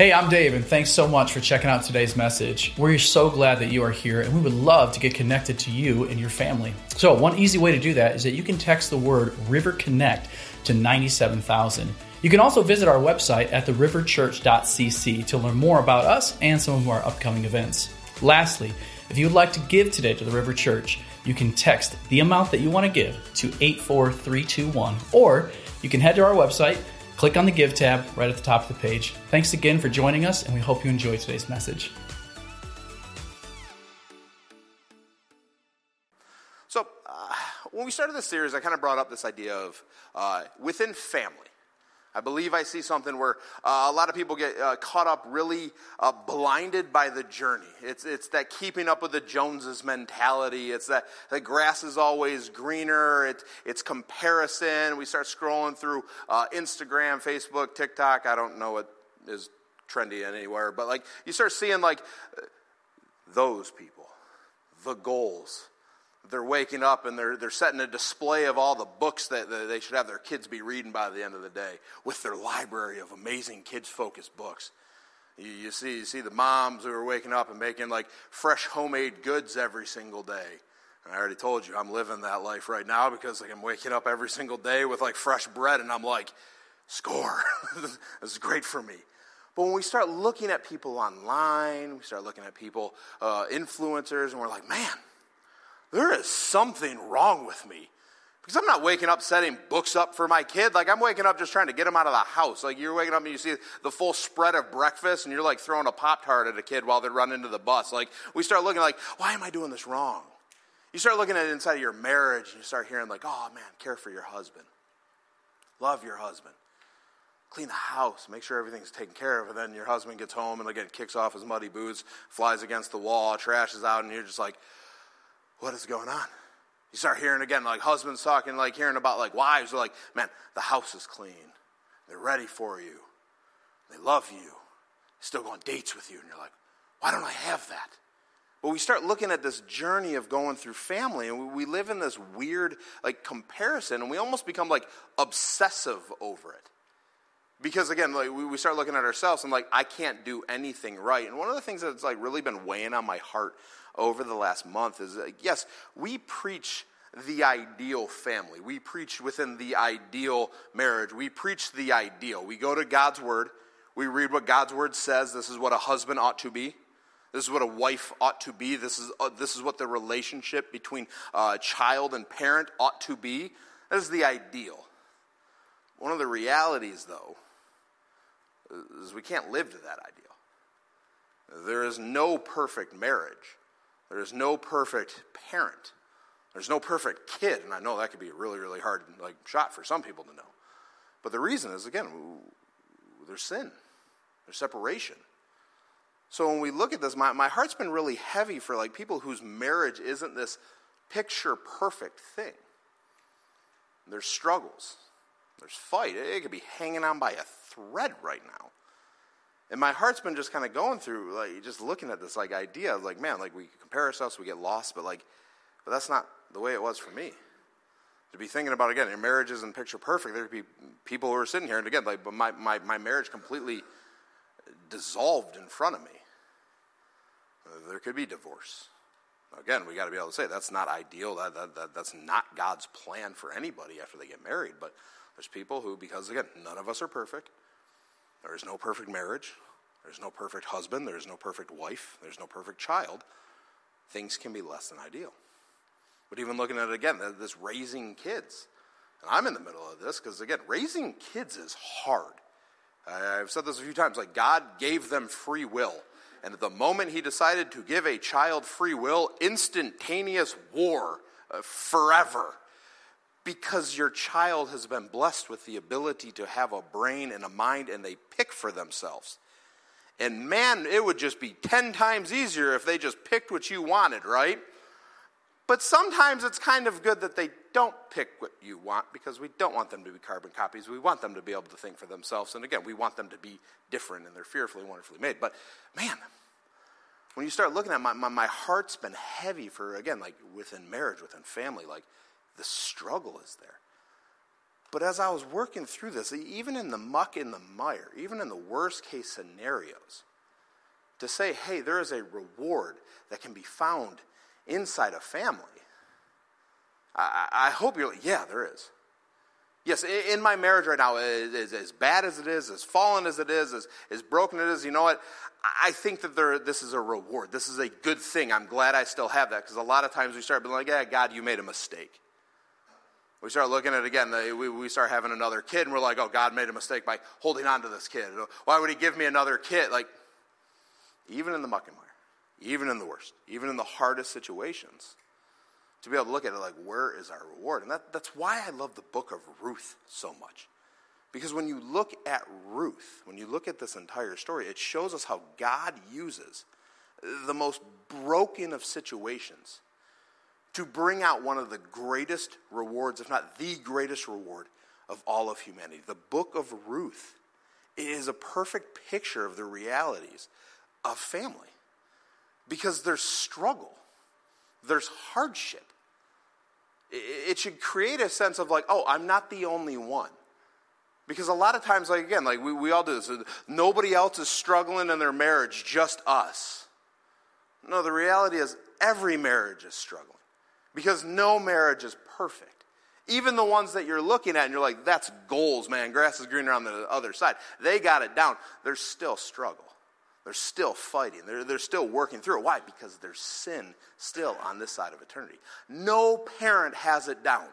Hey, I'm Dave, and thanks so much for checking out today's message. We're so glad that you are here, and we would love to get connected to you and your family. So, one easy way to do that is that you can text the word River Connect to 97000. You can also visit our website at theriverchurch.cc to learn more about us and some of our upcoming events. Lastly, if you would like to give today to the River Church, you can text the amount that you want to give to 84321, or you can head to our website Click on the Give tab right at the top of the page. Thanks again for joining us, and we hope you enjoy today's message. So, uh, when we started this series, I kind of brought up this idea of uh, within family. I believe I see something where uh, a lot of people get uh, caught up really uh, blinded by the journey. It's, it's that keeping up with the Joneses mentality. It's that the grass is always greener. It, it's comparison. We start scrolling through uh, Instagram, Facebook, TikTok. I don't know what is trendy anywhere, but like you start seeing like those people, the goals, they're waking up and they're, they're setting a display of all the books that, that they should have their kids be reading by the end of the day with their library of amazing kids focused books. You, you, see, you see the moms who are waking up and making like fresh homemade goods every single day. And I already told you, I'm living that life right now because like, I'm waking up every single day with like fresh bread and I'm like, score. this is great for me. But when we start looking at people online, we start looking at people, uh, influencers, and we're like, man, there is something wrong with me. Because I'm not waking up setting books up for my kid. Like, I'm waking up just trying to get them out of the house. Like, you're waking up and you see the full spread of breakfast, and you're like throwing a Pop Tart at a kid while they're running to the bus. Like, we start looking like, why am I doing this wrong? You start looking at inside of your marriage, and you start hearing, like, oh man, care for your husband. Love your husband. Clean the house, make sure everything's taken care of. And then your husband gets home and again kicks off his muddy boots, flies against the wall, trash is out, and you're just like, what is going on? You start hearing again, like husbands talking, like hearing about like wives, are like, man, the house is clean. They're ready for you. They love you. Still go on dates with you. And you're like, why don't I have that? But we start looking at this journey of going through family, and we, live in this weird like comparison, and we almost become like obsessive over it. Because again, like we, we start looking at ourselves and like I can't do anything right. And one of the things that's like really been weighing on my heart over the last month is that, yes, we preach the ideal family. We preach within the ideal marriage. We preach the ideal. We go to God's word. We read what God's word says. This is what a husband ought to be. This is what a wife ought to be. This is, uh, this is what the relationship between uh, child and parent ought to be. That is the ideal. One of the realities, though, is we can't live to that ideal. There is no perfect marriage. There is no perfect parent. There's no perfect kid, and I know that could be a really, really hard like shot for some people to know. But the reason is again, there's sin, there's separation. So when we look at this, my, my heart's been really heavy for like people whose marriage isn't this picture perfect thing. There's struggles, there's fight. It could be hanging on by a thread right now. And my heart's been just kind of going through, like, just looking at this, like, idea of, like, man, like, we compare ourselves, we get lost, but, like, but that's not the way it was for me. To be thinking about, again, your marriage isn't picture perfect. There could be people who are sitting here, and again, like, but my, my, my marriage completely dissolved in front of me. There could be divorce. Again, we got to be able to say that's not ideal. That, that, that, that's not God's plan for anybody after they get married. But there's people who, because again, none of us are perfect, there is no perfect marriage. There's no perfect husband. There's no perfect wife. There's no perfect child. Things can be less than ideal. But even looking at it again, this raising kids. And I'm in the middle of this because, again, raising kids is hard. I've said this a few times. Like, God gave them free will. And at the moment He decided to give a child free will, instantaneous war uh, forever because your child has been blessed with the ability to have a brain and a mind and they pick for themselves. And man, it would just be 10 times easier if they just picked what you wanted, right? But sometimes it's kind of good that they don't pick what you want because we don't want them to be carbon copies. We want them to be able to think for themselves. And again, we want them to be different and they're fearfully, wonderfully made. But man, when you start looking at my, my, my heart's been heavy for, again, like within marriage, within family, like, the struggle is there. But as I was working through this, even in the muck, in the mire, even in the worst case scenarios, to say, hey, there is a reward that can be found inside a family, I, I hope you're like, yeah, there is. Yes, in my marriage right now, as, as bad as it is, as fallen as it is, as, as broken as it is, you know what? I think that there, this is a reward. This is a good thing. I'm glad I still have that because a lot of times we start being like, yeah, God, you made a mistake. We start looking at it again, we, we start having another kid, and we're like, oh, God made a mistake by holding on to this kid. Why would he give me another kid? Like, even in the muck and mire, even in the worst, even in the hardest situations, to be able to look at it like, where is our reward? And that, that's why I love the book of Ruth so much. Because when you look at Ruth, when you look at this entire story, it shows us how God uses the most broken of situations to bring out one of the greatest rewards, if not the greatest reward of all of humanity. The book of Ruth is a perfect picture of the realities of family because there's struggle, there's hardship. It should create a sense of like, oh, I'm not the only one. Because a lot of times, like again, like we, we all do this, nobody else is struggling in their marriage, just us. No, the reality is every marriage is struggling because no marriage is perfect. Even the ones that you're looking at and you're like, that's goals, man, grass is greener on the other side. They got it down. There's still struggle. They're still fighting. They're, they're still working through it. Why? Because there's sin still on this side of eternity. No parent has it down.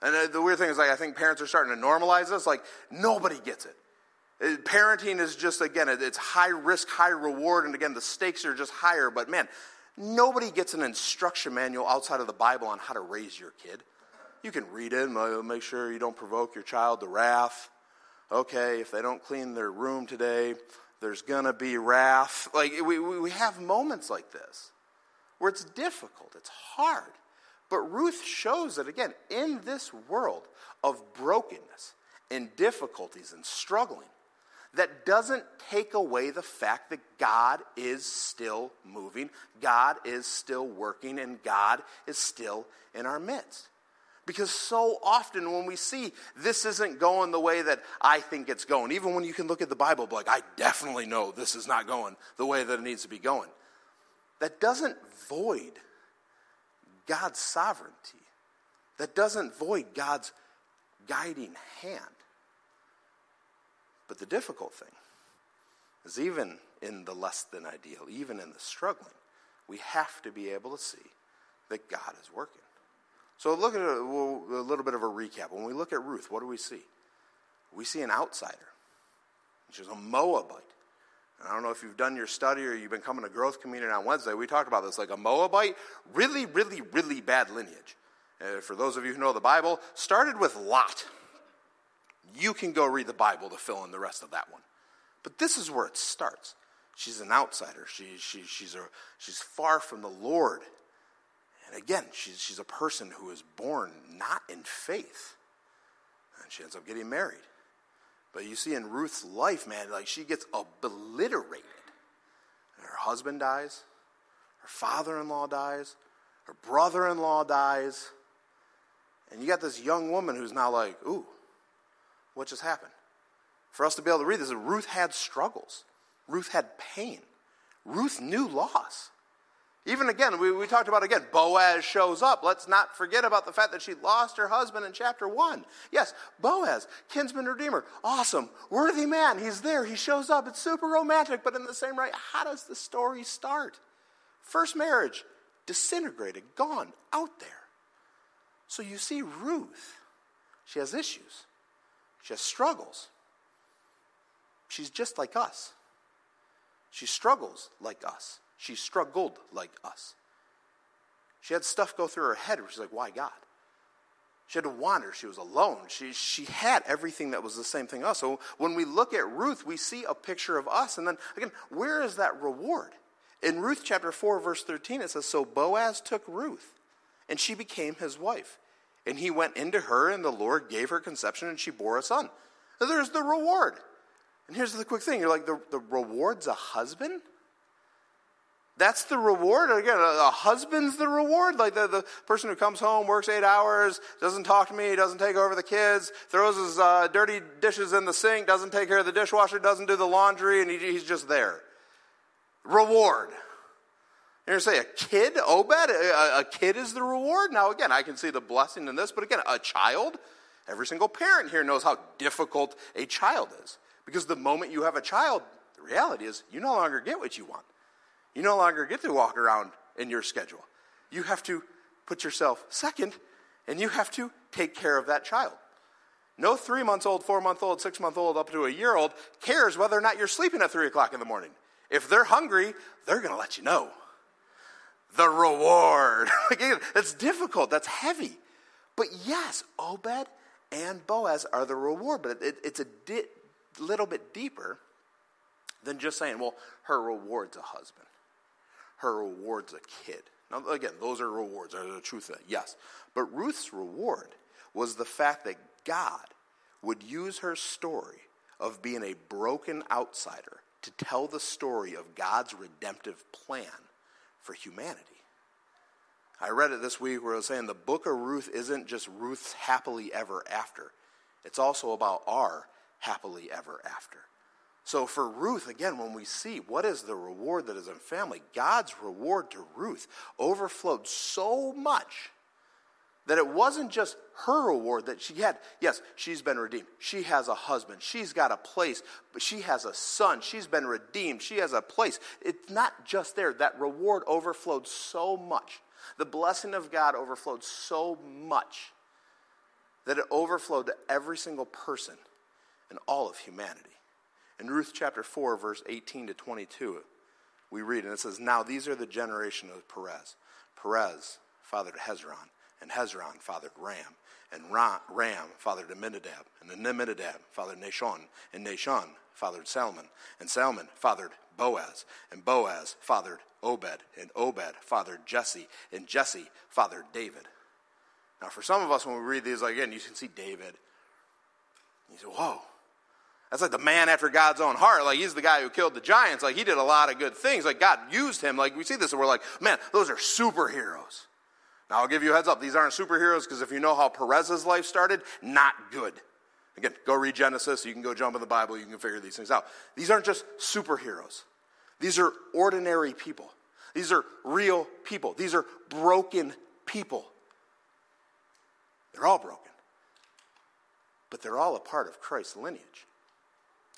And uh, the weird thing is, like, I think parents are starting to normalize this. Like, nobody gets it. Uh, parenting is just, again, it's high risk, high reward. And again, the stakes are just higher. But man, Nobody gets an instruction manual outside of the Bible on how to raise your kid. You can read it, make sure you don't provoke your child to wrath. Okay, if they don't clean their room today, there's going to be wrath. Like, we, we have moments like this where it's difficult, it's hard. But Ruth shows that, again, in this world of brokenness and difficulties and struggling, that doesn't take away the fact that God is still moving, God is still working, and God is still in our midst. Because so often when we see this isn't going the way that I think it's going, even when you can look at the Bible, like, I definitely know this is not going the way that it needs to be going, that doesn't void God's sovereignty. That doesn't void God's guiding hand. But the difficult thing is, even in the less than ideal, even in the struggling, we have to be able to see that God is working. So, look at a, a little bit of a recap. When we look at Ruth, what do we see? We see an outsider. She's a Moabite. And I don't know if you've done your study or you've been coming to growth community on Wednesday. We talked about this like a Moabite, really, really, really bad lineage. Uh, for those of you who know the Bible, started with Lot. You can go read the Bible to fill in the rest of that one. But this is where it starts. She's an outsider. She, she, she's, a, she's far from the Lord. And again, she's, she's a person who is born not in faith. And she ends up getting married. But you see in Ruth's life, man, like she gets obliterated. Her husband dies, her father in law dies, her brother in law dies. And you got this young woman who's now like, ooh, what just happened. For us to be able to read this, Ruth had struggles. Ruth had pain. Ruth knew loss. Even again, we, we talked about again, Boaz shows up. Let's not forget about the fact that she lost her husband in chapter one. Yes, Boaz, kinsman redeemer, awesome, worthy man. He's there. He shows up. It's super romantic, but in the same right, how does the story start? First marriage, disintegrated, gone, out there. So you see Ruth, she has issues. She has struggles. She's just like us. She struggles like us. She struggled like us. She had stuff go through her head where she's like, why God? She had to wander. She was alone. She, she had everything that was the same thing us. So when we look at Ruth, we see a picture of us. And then, again, where is that reward? In Ruth chapter 4, verse 13, it says, So Boaz took Ruth, and she became his wife. And he went into her, and the Lord gave her conception, and she bore a son. there's the reward. And here's the quick thing you're like, the, the reward's a husband? That's the reward. Again, a, husband's the reward. Like the, the person who comes home, works eight hours, doesn't talk to me, doesn't take over the kids, throws his uh, dirty dishes in the sink, doesn't take care of the dishwasher, doesn't do the laundry, and he, he's just there. Reward. Going to say a kid, Obed? A, a kid is the reward? Now, again, I can see the blessing in this, but again, a child, every single parent here knows how difficult a child is. Because the moment you have a child, the reality is you no longer get what you want. You no longer get to walk around in your schedule. You have to put yourself second, and you have to take care of that child. No three months old, four month old, six month old, up to a year old cares whether or not you're sleeping at three o'clock in the morning. If they're hungry, they're going to let you know. The reward. that's difficult, that's heavy. But yes, Obed and Boaz are the reward, but it, it's a di- little bit deeper than just saying, well, her reward's a husband her reward's a kid. Now, again, those are rewards, are the truth of that, yes. But Ruth's reward was the fact that God would use her story of being a broken outsider to tell the story of God's redemptive plan for humanity. I read it this week where it was saying the book of Ruth isn't just Ruth's happily ever after, it's also about our happily ever after. So for Ruth, again, when we see what is the reward that is in family, God's reward to Ruth overflowed so much that it wasn't just her reward that she had. Yes, she's been redeemed. She has a husband. She's got a place, but she has a son. She's been redeemed. She has a place. It's not just there. That reward overflowed so much. The blessing of God overflowed so much that it overflowed to every single person and all of humanity. In Ruth chapter 4, verse 18 to 22, we read, and it says, Now these are the generation of Perez. Perez fathered Hezron, and Hezron fathered Ram, and Ram fathered Amminadab, and Amminadab fathered Nahshon, and Nahshon fathered Salmon, and Salmon fathered Boaz, and Boaz fathered Obed, and Obed fathered Jesse, and Jesse fathered David. Now, for some of us, when we read these, like, again, you can see David. You say, whoa, that's like the man after God's own heart. Like he's the guy who killed the giants. Like he did a lot of good things. Like God used him. Like we see this and we're like, man, those are superheroes. Now I'll give you a heads up. These aren't superheroes because if you know how Perez's life started, not good. Again, go read Genesis. You can go jump in the Bible. You can figure these things out. These aren't just superheroes. These are ordinary people. These are real people. These are broken people. They're all broken. But they're all a part of Christ's lineage.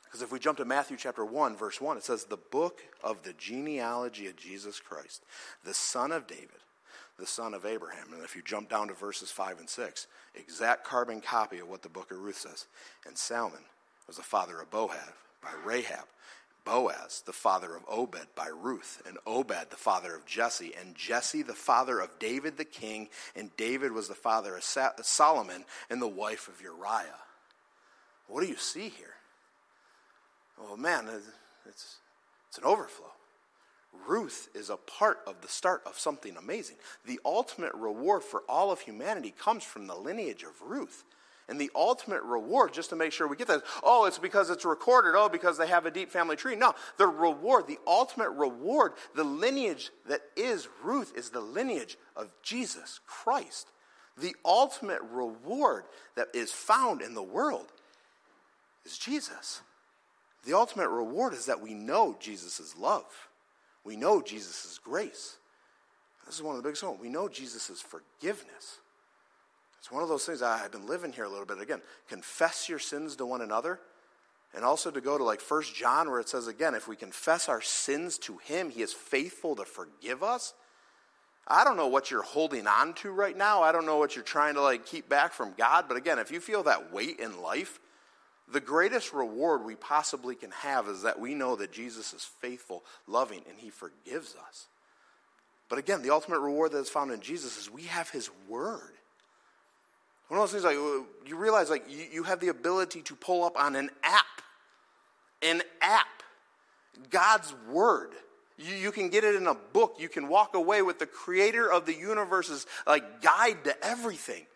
Because if we jump to Matthew chapter 1, verse 1, it says, The book of the genealogy of Jesus Christ, the son of David, the son of Abraham. And if you jump down to verses 5 and 6, exact carbon copy of what the book of Ruth says. And Salmon was the father of Boaz by Rahab. Boaz, the father of Obed by Ruth, and Obed, the father of Jesse, and Jesse, the father of David the king, and David was the father of Solomon and the wife of Uriah. What do you see here? Oh man, it's, it's an overflow. Ruth is a part of the start of something amazing. The ultimate reward for all of humanity comes from the lineage of Ruth. And the ultimate reward, just to make sure we get that, oh, it's because it's recorded, oh, because they have a deep family tree. No, the reward, the ultimate reward, the lineage that is Ruth is the lineage of Jesus Christ. The ultimate reward that is found in the world is Jesus. The ultimate reward is that we know Jesus' love. We know Jesus' grace. This is one of the biggest ones. We know Jesus' forgiveness. It's one of those things I've been living here a little bit. Again, confess your sins to one another. And also to go to like First John, where it says again, if we confess our sins to him, he is faithful to forgive us. I don't know what you're holding on to right now. I don't know what you're trying to like keep back from God. But again, if you feel that weight in life, the greatest reward we possibly can have is that we know that Jesus is faithful, loving, and he forgives us. But again, the ultimate reward that is found in Jesus is we have his word. One of those things like you realize like you, you have the ability to pull up on an app. An app. God's word. You, you can get it in a book. You can walk away with the creator of the universe's like guide to everything.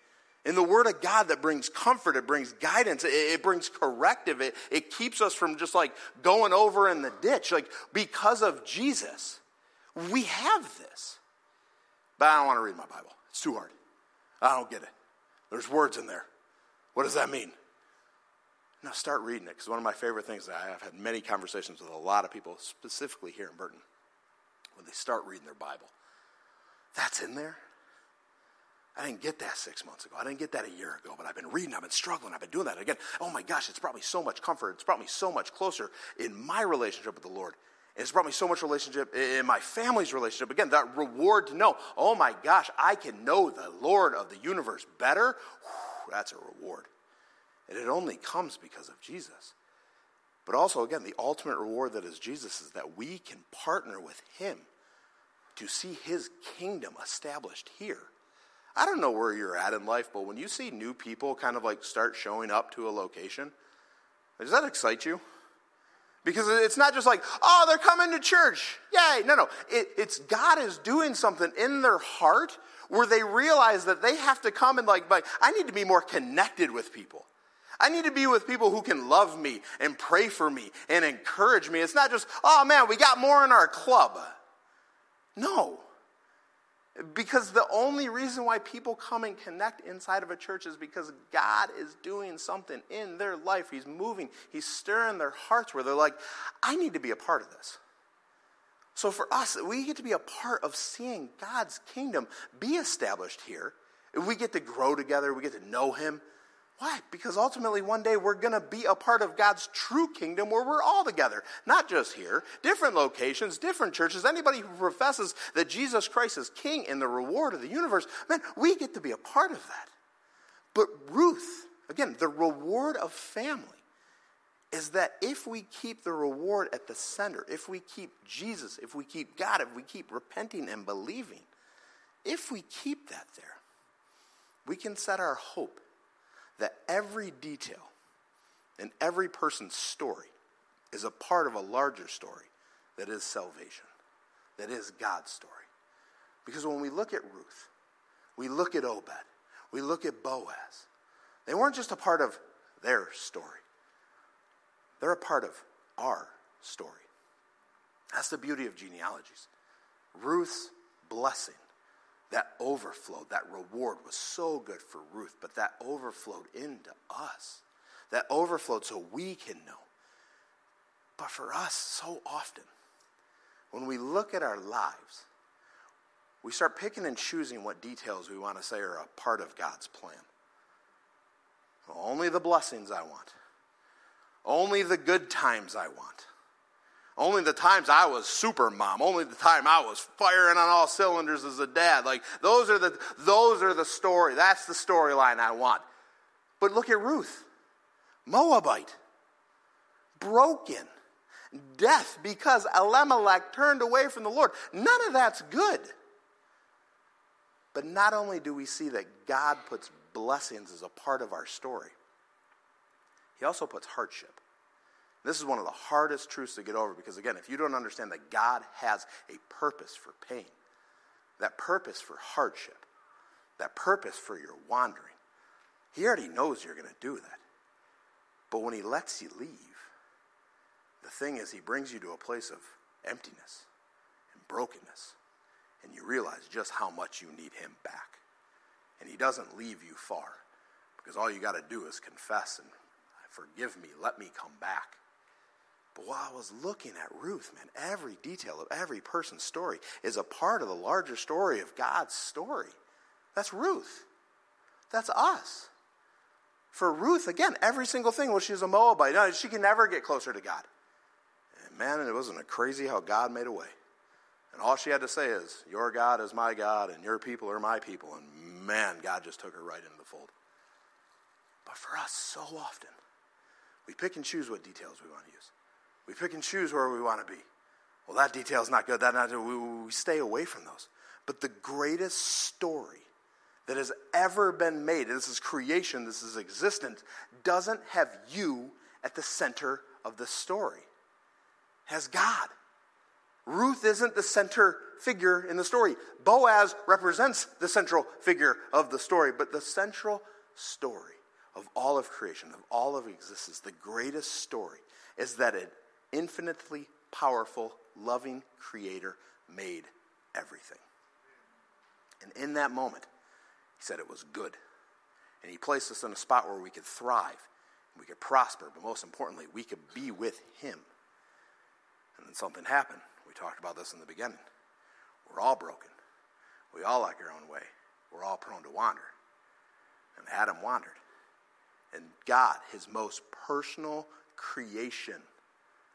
In the Word of God that brings comfort, it brings guidance, it, it, brings corrective, it, it keeps us from just like going over in the ditch. Like, because of Jesus, We have this. But I don't want to read my Bible. It's too hard. I don't get it. There's words in there. What does that mean? Now start reading it because one of my favorite things that I have had many conversations with a lot of people, specifically here in Burton, when they start reading their Bible. That's in there. I didn't get that six months ago. I didn't get that a year ago, but I've been reading, I've been struggling, I've been doing that again. Oh my gosh, it's brought me so much comfort. It's brought me so much closer in my relationship with the Lord. It's brought me so much relationship in my family's relationship. Again, that reward to know, oh my gosh, I can know the Lord of the universe better. Whew, that's a reward. And it only comes because of Jesus. But also, again, the ultimate reward that is Jesus is that we can partner with Him to see His kingdom established here. I don't know where you're at in life, but when you see new people kind of like start showing up to a location, does that excite you? Because it's not just like, oh, they're coming to church. Yay. No, no. It, it's God is doing something in their heart where they realize that they have to come and like, like, I need to be more connected with people. I need to be with people who can love me and pray for me and encourage me. It's not just, oh man, we got more in our club. No. Because the only reason why people come and connect inside of a church is because God is doing something in their life. He's moving, He's stirring their hearts where they're like, I need to be a part of this. So for us, we get to be a part of seeing God's kingdom be established here. We get to grow together, we get to know Him, why? Because ultimately, one day we're going to be a part of God's true kingdom where we're all together, not just here, different locations, different churches. Anybody who professes that Jesus Christ is king and the reward of the universe, man, we get to be a part of that. But Ruth, again, the reward of family is that if we keep the reward at the center, if we keep Jesus, if we keep God, if we keep repenting and believing, if we keep that there, we can set our hope that every detail in every person's story is a part of a larger story that is salvation, that is God's story. Because when we look at Ruth, we look at Obed, we look at Boaz, they weren't just a part of their story, they're a part of our story. That's the beauty of genealogies. Ruth's blessing that overflowed, that reward was so good for Ruth, but that overflowed into us. That overflowed so we can know. But for us, so often, when we look at our lives, we start picking and choosing what details we want to say are a part of God's plan. Only the blessings I want. Only the good times I want. Only the times I was super mom, only the time I was firing on all cylinders as a dad. Like those are the those are the story. That's the storyline I want. But look at Ruth. Moabite. Broken. Death because Elimelech turned away from the Lord. None of that's good. But not only do we see that God puts blessings as a part of our story, He also puts hardship. This is one of the hardest truths to get over because, again, if you don't understand that God has a purpose for pain, that purpose for hardship, that purpose for your wandering, He already knows you're going to do that. But when He lets you leave, the thing is, He brings you to a place of emptiness and brokenness, and you realize just how much you need Him back. And He doesn't leave you far because all you got to do is confess and forgive me, let me come back. But while I was looking at Ruth, man, every detail of every person's story is a part of the larger story of God's story. That's Ruth. That's us. For Ruth, again, every single thing, well, she's a Moabite. No, she can never get closer to God. And man, it wasn't crazy how God made a way. And all she had to say is, Your God is my God, and your people are my people. And man, God just took her right into the fold. But for us, so often, we pick and choose what details we want to use. We pick and choose where we want to be. Well, that detail's not good. That not we, we stay away from those. But the greatest story that has ever been made, this is creation, this is existence, doesn't have you at the center of the story. It has God. Ruth isn't the center figure in the story. Boaz represents the central figure of the story, but the central story of all of creation, of all of existence, the greatest story is that it infinitely powerful, loving Creator made everything. And in that moment, he said it was good. And he placed us in a spot where we could thrive, we could prosper, but most importantly, we could be with him. And then something happened. We talked about this in the beginning. We're all broken. We all like our own way. We're all prone to wander. And Adam wandered. And God, his most personal creation,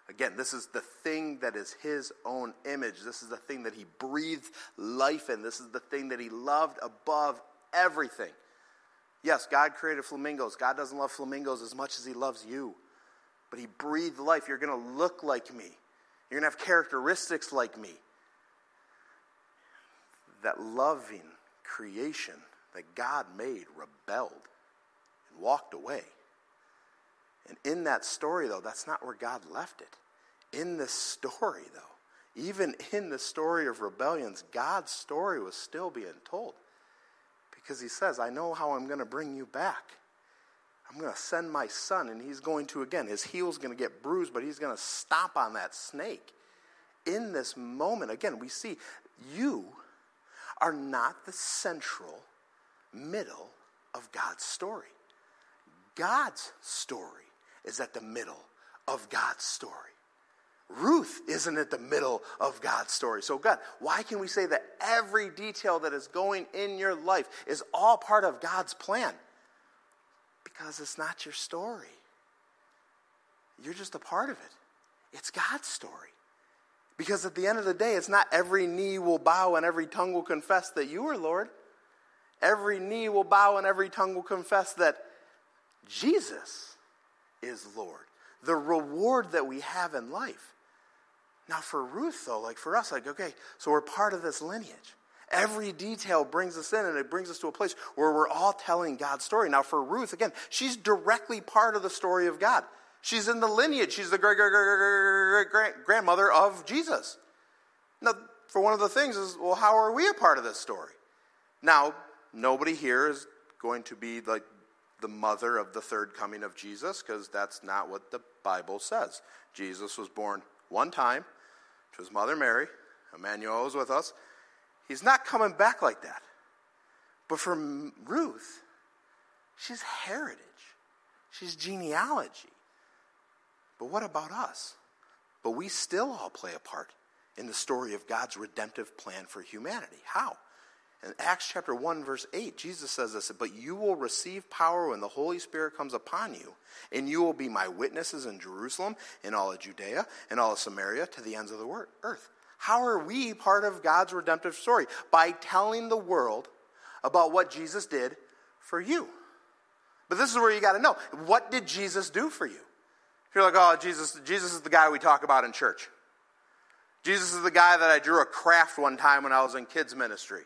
again, this is the thing that is his own image. This is the thing that he breathed life in. This is the thing that he loved above everything. Yes, God created flamingos. God doesn't love flamingos as much as he loves you. But he breathed life. You're going to look like me. You're going to have characteristics like me. That loving creation that God made rebelled and walked away. And in that story, though, that's not where God left it. In this story, though, even in the story of rebellions, God's story was still being told. Because he says, I know how I'm going to bring you back. I'm going to send my son, and he's going to, again, his heel's going to get bruised, but he's going to stomp on that snake. In this moment, again, we see you are not the central middle of God's story. God's story is at the middle of God's story. Ruth isn't at the middle of God's story. So, God, why can we say that every detail that is going in your life is all part of God's plan? Because it's not your story. You're just a part of it. It's God's story. Because at the end of the day, it's not every knee will bow and every tongue will confess that you are Lord. Every knee will bow and every tongue will confess that Jesus is Lord. The reward that we have in life. Now, for Ruth, though, like for us, like, okay, so we're part of this lineage. Every detail brings us in, and it brings us to a place where we're all telling God's story. Now, for Ruth, again, she's directly part of the story of God. She's in the lineage. She's the great, great, great, great grandmother of Jesus. Now, for one of the things is, well, how are we a part of this story? Now, nobody here is going to be like the mother of the third coming of Jesus because that's not what the Bible says. Jesus was born one time to his mother Mary. Emmanuel is with us. He's not coming back like that. But for Ruth, she's heritage, she's genealogy. But what about us? But we still all play a part in the story of God's redemptive plan for humanity. How? In Acts chapter 1, verse 8, Jesus says this But you will receive power when the Holy Spirit comes upon you, and you will be my witnesses in Jerusalem, in all of Judea, and all of Samaria, to the ends of the earth. How are we part of God's redemptive story? By telling the world about what Jesus did for you. But this is where you got to know what did Jesus do for you? If you're like, oh, Jesus, Jesus is the guy we talk about in church. Jesus is the guy that I drew a craft one time when I was in kids' ministry.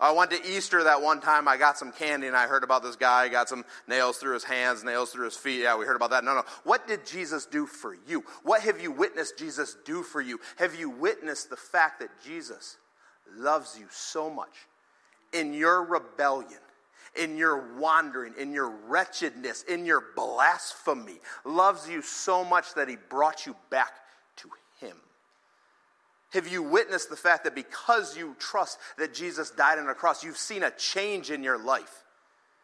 I went to Easter that one time. I got some candy and I heard about this guy. Got some nails through his hands, nails through his feet. Yeah, we heard about that. No, no. What did Jesus do for you? What have you witnessed Jesus do for you? Have you witnessed the fact that Jesus loves you so much in your rebellion, in your wandering, in your wretchedness, in your blasphemy? Loves you so much that he brought you back to him. Have you witnessed the fact that because you trust that Jesus died on a cross, you've seen a change in your life?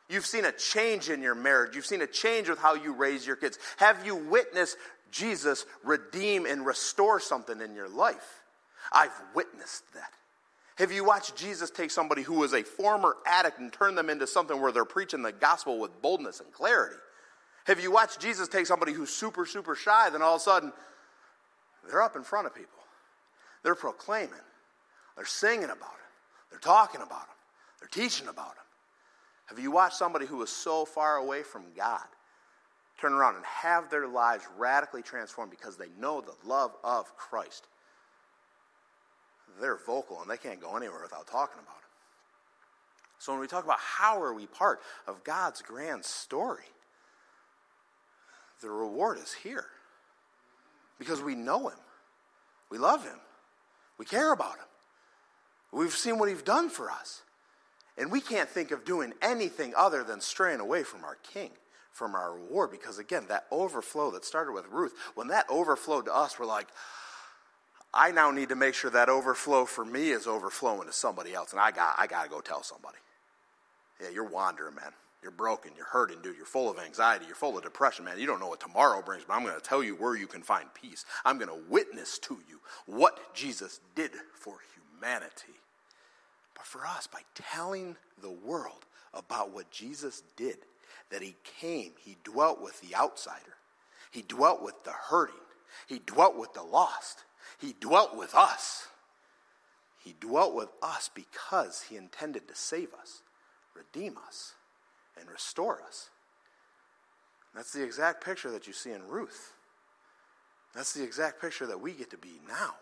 You've seen a change in your marriage. You've seen a change with how you raise your kids. Have you witnessed Jesus redeem and restore something in your life? I've witnessed that. Have you watched Jesus take somebody who was a former addict and turn them into something where they're preaching the gospel with boldness and clarity? Have you watched Jesus take somebody who's super, super shy, then all of a sudden they're up in front of people? They're proclaiming, they're singing about him, they're talking about him, they're teaching about him. Have you watched somebody who was so far away from God turn around and have their lives radically transformed because they know the love of Christ? They're vocal and they can't go anywhere without talking about him. So when we talk about how are we part of God's grand story, the reward is here because we know him. We love him. We care about him. We've seen what he's done for us. And we can't think of doing anything other than straying away from our king, from our reward. Because again, that overflow that started with Ruth, when that overflowed to us, we're like, I now need to make sure that overflow for me is overflowing to somebody else, and I got, I got to go tell somebody. Yeah, you're wandering, man. You're broken. You're hurting, dude. You're full of anxiety. You're full of depression, man. You don't know what tomorrow brings, but I'm going to tell you where you can find peace. I'm going to witness to you what Jesus did for humanity. But for us, by telling the world about what Jesus did, that he came, he dwelt with the outsider, he dwelt with the hurting, he dwelt with the lost, he dwelt with us. He dwelt with us because he intended to save us, redeem us, and restore us. That's the exact picture that you see in Ruth. That's the exact picture that we get to be now.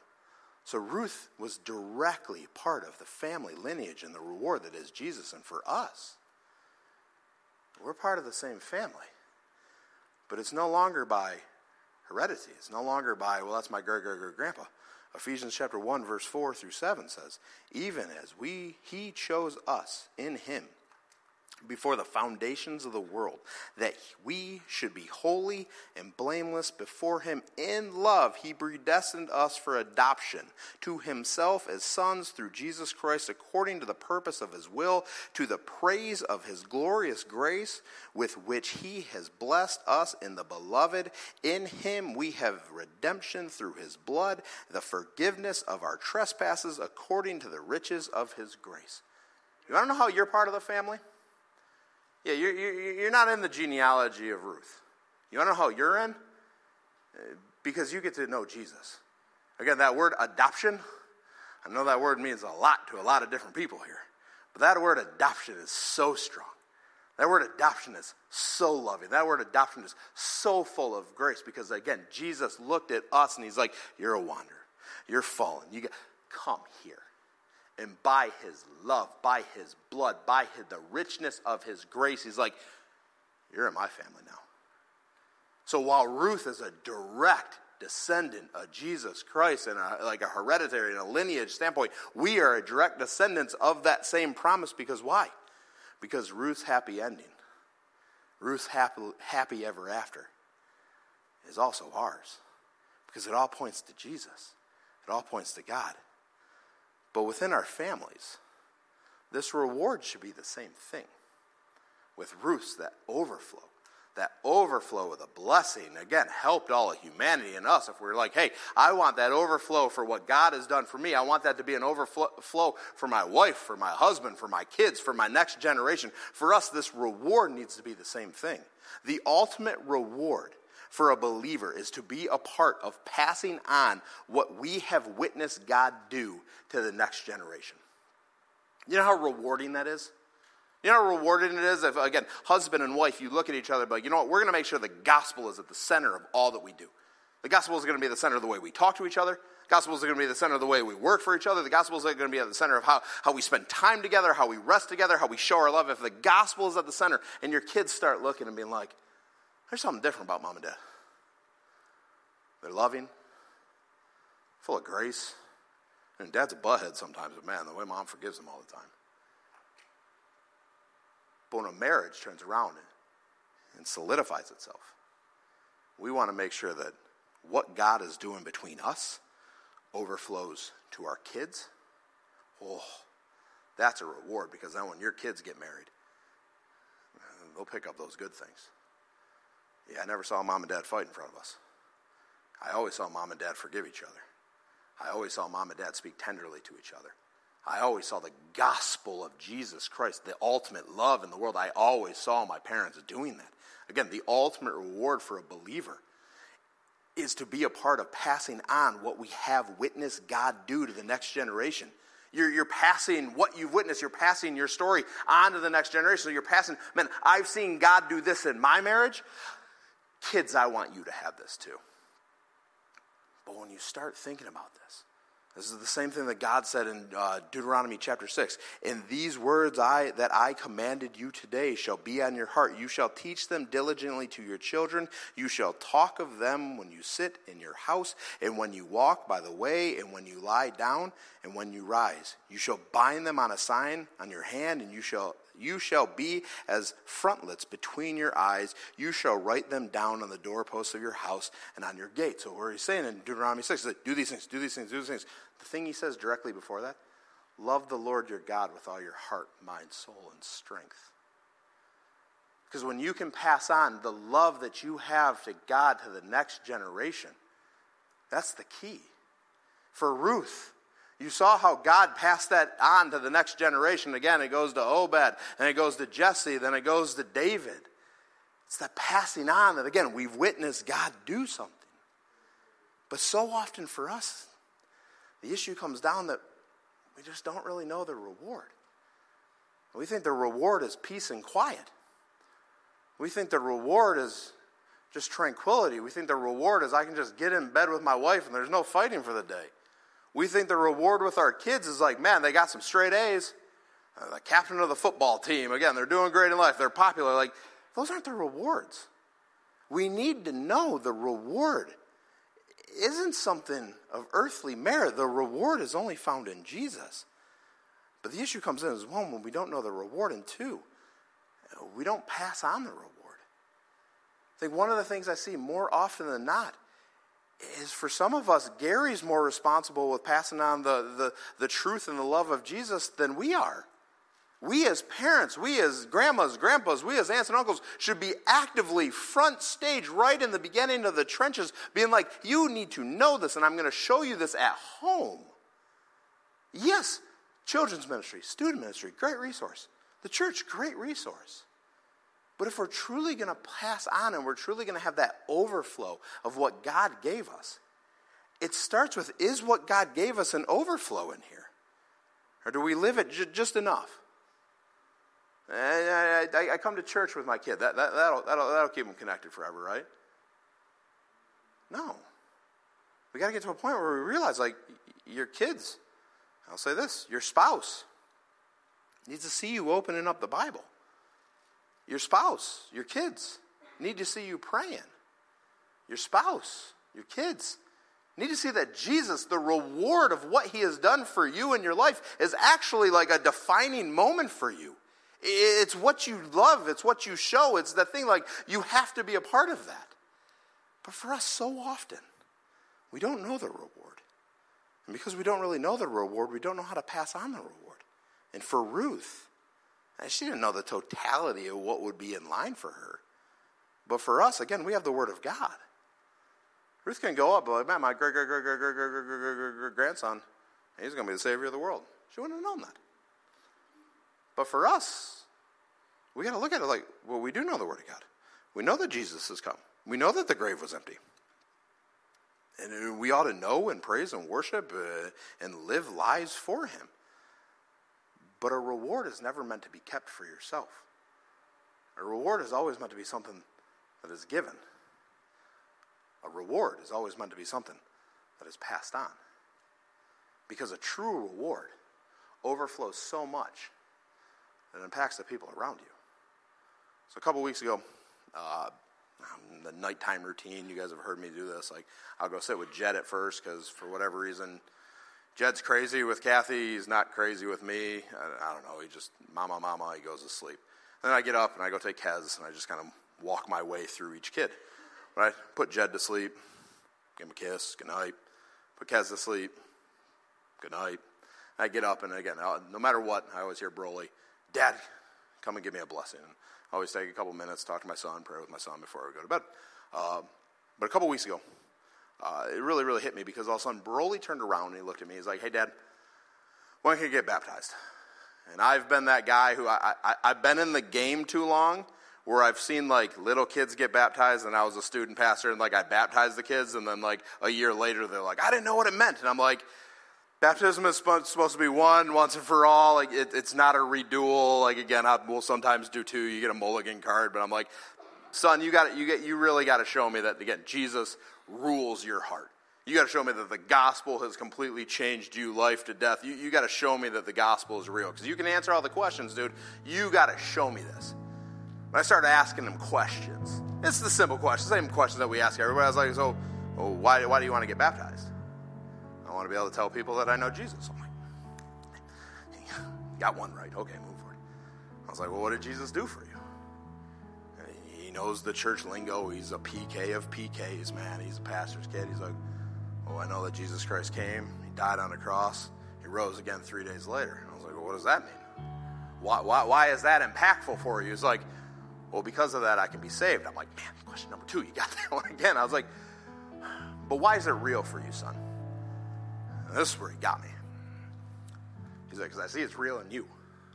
So Ruth was directly part of the family lineage and the reward that is Jesus. And for us, we're part of the same family. But it's no longer by heredity. It's no longer by, well, that's my great great great grandpa. Ephesians chapter 1, verse 4 through 7 says, Even as we he chose us in him before the foundations of the world, that we should be holy and blameless before Him in love. He predestined us for adoption to Himself as sons through Jesus Christ, according to the purpose of His will, to the praise of His glorious grace, with which He has blessed us in the Beloved. In Him we have redemption through His blood, the forgiveness of our trespasses, according to the riches of His grace. You want to know how you're part of the family? Yeah, you're, you're not in the genealogy of Ruth. You want to know how you're in? Because you get to know Jesus. Again, that word adoption, I know that word means a lot to a lot of different people here. But that word adoption is so strong. That word adoption is so loving. That word adoption is so full of grace because, again, Jesus looked at us and he's like, You're a wanderer. You're fallen. You got, come here. And by his love, by his blood, by his, the richness of his grace, he's like, You're in my family now. So while Ruth is a direct descendant of Jesus Christ and a, like a hereditary and a lineage standpoint, we are a direct descendants of that same promise because why? Because Ruth's happy ending, Ruth's happy, happy ever after, is also ours. Because it all points to Jesus, it all points to God. But within our families, this reward should be the same thing. With Ruth's, that overflow, that overflow of the blessing, again, helped all of humanity and us. If we're like, hey, I want that overflow for what God has done for me, I want that to be an overflow for my wife, for my husband, for my kids, for my next generation. For us, this reward needs to be the same thing. The ultimate reward for a believer is to be a part of passing on what we have witnessed God do to the next generation. You know how rewarding that is? You know how rewarding it is if, again, husband and wife, you look at each other, but you know what? We're going to make sure the gospel is at the center of all that we do. The gospel is going to be the center of the way we talk to each other. The gospel is going to be the center of the way we work for each other. The gospel is going to be at the center of how, how we spend time together, how we rest together, how we show our love. If the gospel is at the center and your kids start looking and being like, there's something different about mom and dad. They're loving, full of grace. And dad's a butthead sometimes, but man, the way mom forgives him all the time. But when a marriage turns around and solidifies itself, we want to make sure that what God is doing between us overflows to our kids. Oh, that's a reward because then when your kids get married, they'll pick up those good things. Yeah, I never saw mom and dad fight in front of us. I always saw mom and dad forgive each other. I always saw mom and dad speak tenderly to each other. I always saw the gospel of Jesus Christ, the ultimate love in the world. I always saw my parents doing that. Again, the ultimate reward for a believer is to be a part of passing on what we have witnessed God do to the next generation. You're, you're passing what you've witnessed, you're passing your story on to the next generation. So you're passing, man, I've seen God do this in my marriage. Kids, I want you to have this too. But when you start thinking about this, this is the same thing that God said in uh, Deuteronomy chapter 6. And these words I, that I commanded you today shall be on your heart. You shall teach them diligently to your children. You shall talk of them when you sit in your house, and when you walk by the way, and when you lie down, and when you rise. You shall bind them on a sign on your hand, and you shall You shall be as frontlets between your eyes. You shall write them down on the doorposts of your house and on your gates. So, where he's saying in Deuteronomy 6, he's like, do these things, do these things, do these things. The thing he says directly before that, love the Lord your God with all your heart, mind, soul, and strength. Because when you can pass on the love that you have to God to the next generation, that's the key. For Ruth, you saw how God passed that on to the next generation. Again, it goes to Obed, and it goes to Jesse, then it goes to David. It's that passing on that, again, we've witnessed God do something. But so often for us, the issue comes down that we just don't really know the reward. We think the reward is peace and quiet. We think the reward is just tranquility. We think the reward is I can just get in bed with my wife and there's no fighting for the day. We think the reward with our kids is like, man, they got some straight A's. Uh, the captain of the football team, again, they're doing great in life. They're popular. Like, those aren't the rewards. We need to know the reward isn't something of earthly merit. The reward is only found in Jesus. But the issue comes in as one when we don't know the reward, and two, we don't pass on the reward. I think one of the things I see more often than not is for some of us, Gary's more responsible with passing on the, the, the truth and the love of Jesus than we are. We as parents, we as grandmas, grandpas, we as aunts and uncles should be actively front stage right in the beginning of the trenches, being like, you need to know this, and I'm going to show you this at home. Yes, children's ministry, student ministry, great resource. The church, great resource. But if we're truly going to pass on and we're truly going to have that overflow of what God gave us, it starts with is what God gave us an overflow in here? Or do we live it j- just enough? I, I, I, come to church with my kid. That, that, that'll, that'll, that'll keep them connected forever, right? No. We got to get to a point where we realize, like, your kids, I'll say this, your spouse needs to see you opening up the Bible. Your spouse, your kids need to see you praying. Your spouse, your kids need to see that Jesus, the reward of what he has done for you in your life, is actually like a defining moment for you. It's what you love, it's what you show, it's the thing like you have to be a part of that. But for us, so often, we don't know the reward. And because we don't really know the reward, we don't know how to pass on the reward. And for Ruth, and she didn't know the totality of what would be in line for her. But for us, again, we have the Word of God. Ruth can go up, like, man, my grandson, he's going to be the Savior of the world. She wouldn't have known that. But for us, we got to look at it like, well, we do know the Word of God. We know that Jesus has come. We know that the grave was empty. And we ought to know and praise and worship uh, and live lives for Him. But a reward is never meant to be kept for yourself. A reward is always meant to be something that is given. A reward is always meant to be something that is passed on. Because a true reward overflows so much that it impacts the people around you. So a couple weeks ago, uh, the nighttime routine, you guys have heard me do this. Like, I'll go sit with Jed at first because for whatever reason, Jed's crazy with Kathy. He's not crazy with me. I, I, don't know. He just, mama, mama, he goes to sleep. Then I get up and I go take Kez and I just kind of walk my way through each kid. Right? Put Jed to sleep, give him a kiss, good night. Put Kez to sleep, good night. I get up and again, no matter what, I always hear Broly, Dad, come and give me a blessing. And I always take a couple minutes, talk to my son, pray with my son before I go to bed. Uh, but a couple weeks ago, uh, it really, really hit me because all of a sudden Broly turned around and he looked at me. He's like, hey, Dad, when can you get baptized? And I've been that guy who I, I, I've been in the game too long where I've seen like little kids get baptized and I was a student pastor and like I baptized the kids and then like a year later they're like, I didn't know what it meant. And I'm like, baptism is supposed to be one, once and for all. Like it, it's not a redual. Like again, I will sometimes do two. You get a mulligan card, but I'm like, son, you got you get you really got to show me that again, Jesus rules your heart. You got to show me that the gospel has completely changed you life to death. You, you got to show me that the gospel is real. Because you can answer all the questions, dude. You got to show me this. When I started asking him questions, it's the simple questions, same questions that we ask everybody. I was like, so well, why, why do you want to get baptized? I want to be able to tell people that I know Jesus. I'm like, got one right. Okay, move forward. I was like, well, what did Jesus do for you? Knows the church lingo. He's a PK of PKs, man. He's a pastor's kid. He's like, oh, I know that Jesus Christ came. He died on the cross. He rose again three days later. I was like, well, what does that mean? Why, why, why is that impactful for you? He's like, well, because of that, I can be saved. I'm like, man, question number two, you got that one again. I was like, but why is it real for you, son? And this is where he got me. He's like, because I see it's real in you.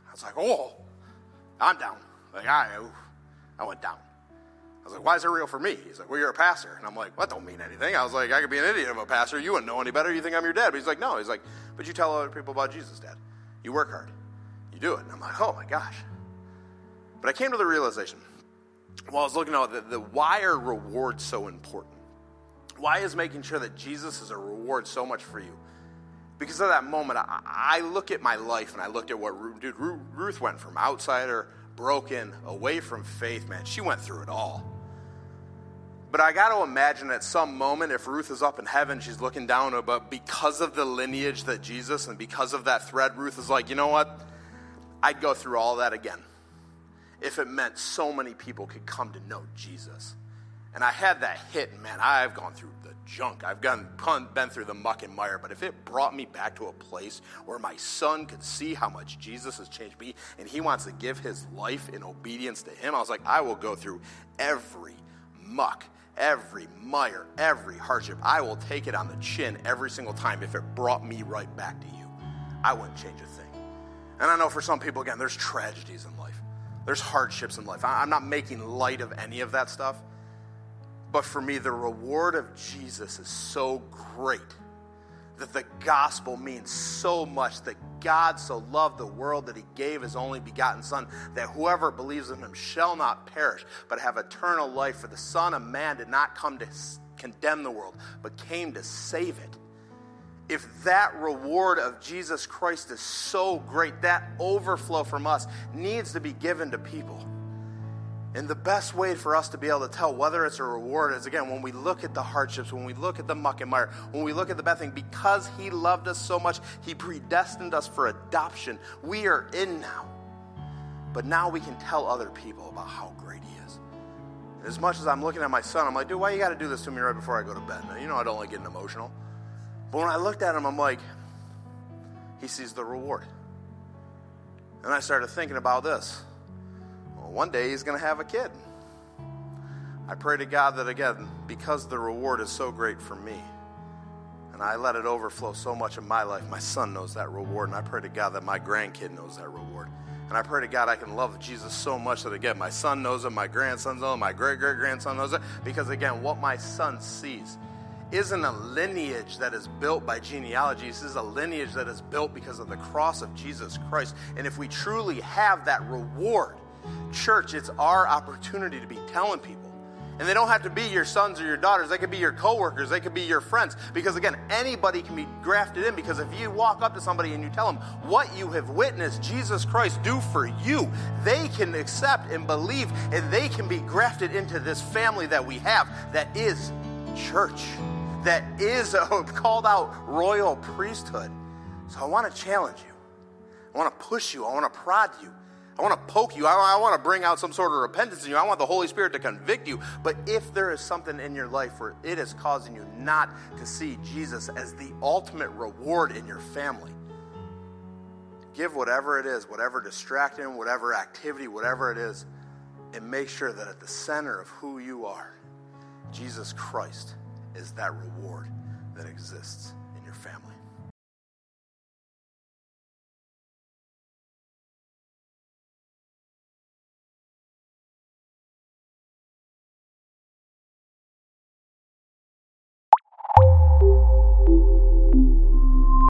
I was like, oh, I'm down. Like, I, I went down. I was like, why is it real for me? He's like, well, you're a pastor. And I'm like, well, that don't mean anything. I was like, I could be an idiot of a pastor. You wouldn't know any better. You think I'm your dad. But he's like, no. He's like, but you tell other people about Jesus, dad. You work hard. You do it. And I'm like, oh my gosh. But I came to the realization while I was looking at the, the why are rewards so important? Why is making sure that Jesus is a reward so much for you? Because of that moment, I, I look at my life and I looked at what dude, Ruth went from outsider, broken, away from faith, man. She went through it all. But I got to imagine at some moment, if Ruth is up in heaven, she's looking down, but because of the lineage that Jesus and because of that thread, Ruth is like, you know what? I'd go through all that again if it meant so many people could come to know Jesus. And I had that hit, man, I've gone through the junk. I've gone, been through the muck and mire. But if it brought me back to a place where my son could see how much Jesus has changed me and he wants to give his life in obedience to him, I was like, I will go through every muck, every mire, every hardship. I will take it on the chin every single time if it brought me right back to you. I wouldn't change a thing. And I know for some people, again, there's tragedies in life, there's hardships in life. I'm not making light of any of that stuff. But for me, the reward of Jesus is so great that the gospel means so much that God so loved the world that he gave his only begotten Son, that whoever believes in him shall not perish, but have eternal life. For the Son of Man did not come to condemn the world, but came to save it. If that reward of Jesus Christ is so great, that overflow from us needs to be given to people. And the best way for us to be able to tell whether it's a reward is again when we look at the hardships, when we look at the muck and mire, when we look at the bad thing, because He loved us so much, He predestined us for adoption. We are in now. But now we can tell other people about how great He is. And as much as I'm looking at my son, I'm like, dude, why you got to do this to me right before I go to bed? Now, you know I don't like getting emotional. But when I looked at him, I'm like, He sees the reward. And I started thinking about this one day he's going to have a kid. I pray to God that again, because the reward is so great for me, and I let it overflow so much in my life, my son knows that reward, and I pray to God that my grandkid knows that reward. And I pray to God I can love Jesus so much that again, my son knows it, my grandson knows it, my great great grandson knows it, because again, what my son sees isn't a lineage that is built by genealogy. This is a lineage that is built because of the cross of Jesus Christ. And if we truly have that reward, Church, it's our opportunity to be telling people. And they don't have to be your sons or your daughters. They could be your coworkers. They could be your friends. Because again, anybody can be grafted in. Because if you walk up to somebody and you tell them what you have witnessed Jesus Christ do for you, they can accept and believe and they can be grafted into this family that we have that is church, that is a called out royal priesthood. So I want to challenge you. I want to push you. I want to prod you. I want to poke you. I, I want to bring out some sort of repentance in you. I want the Holy Spirit to convict you. But if there is something in your life where it is causing you not to see Jesus as the ultimate reward in your family, give whatever it is, whatever distraction, whatever activity, whatever it is, and make sure that at the center of who you are, Jesus Christ is that reward that exists. you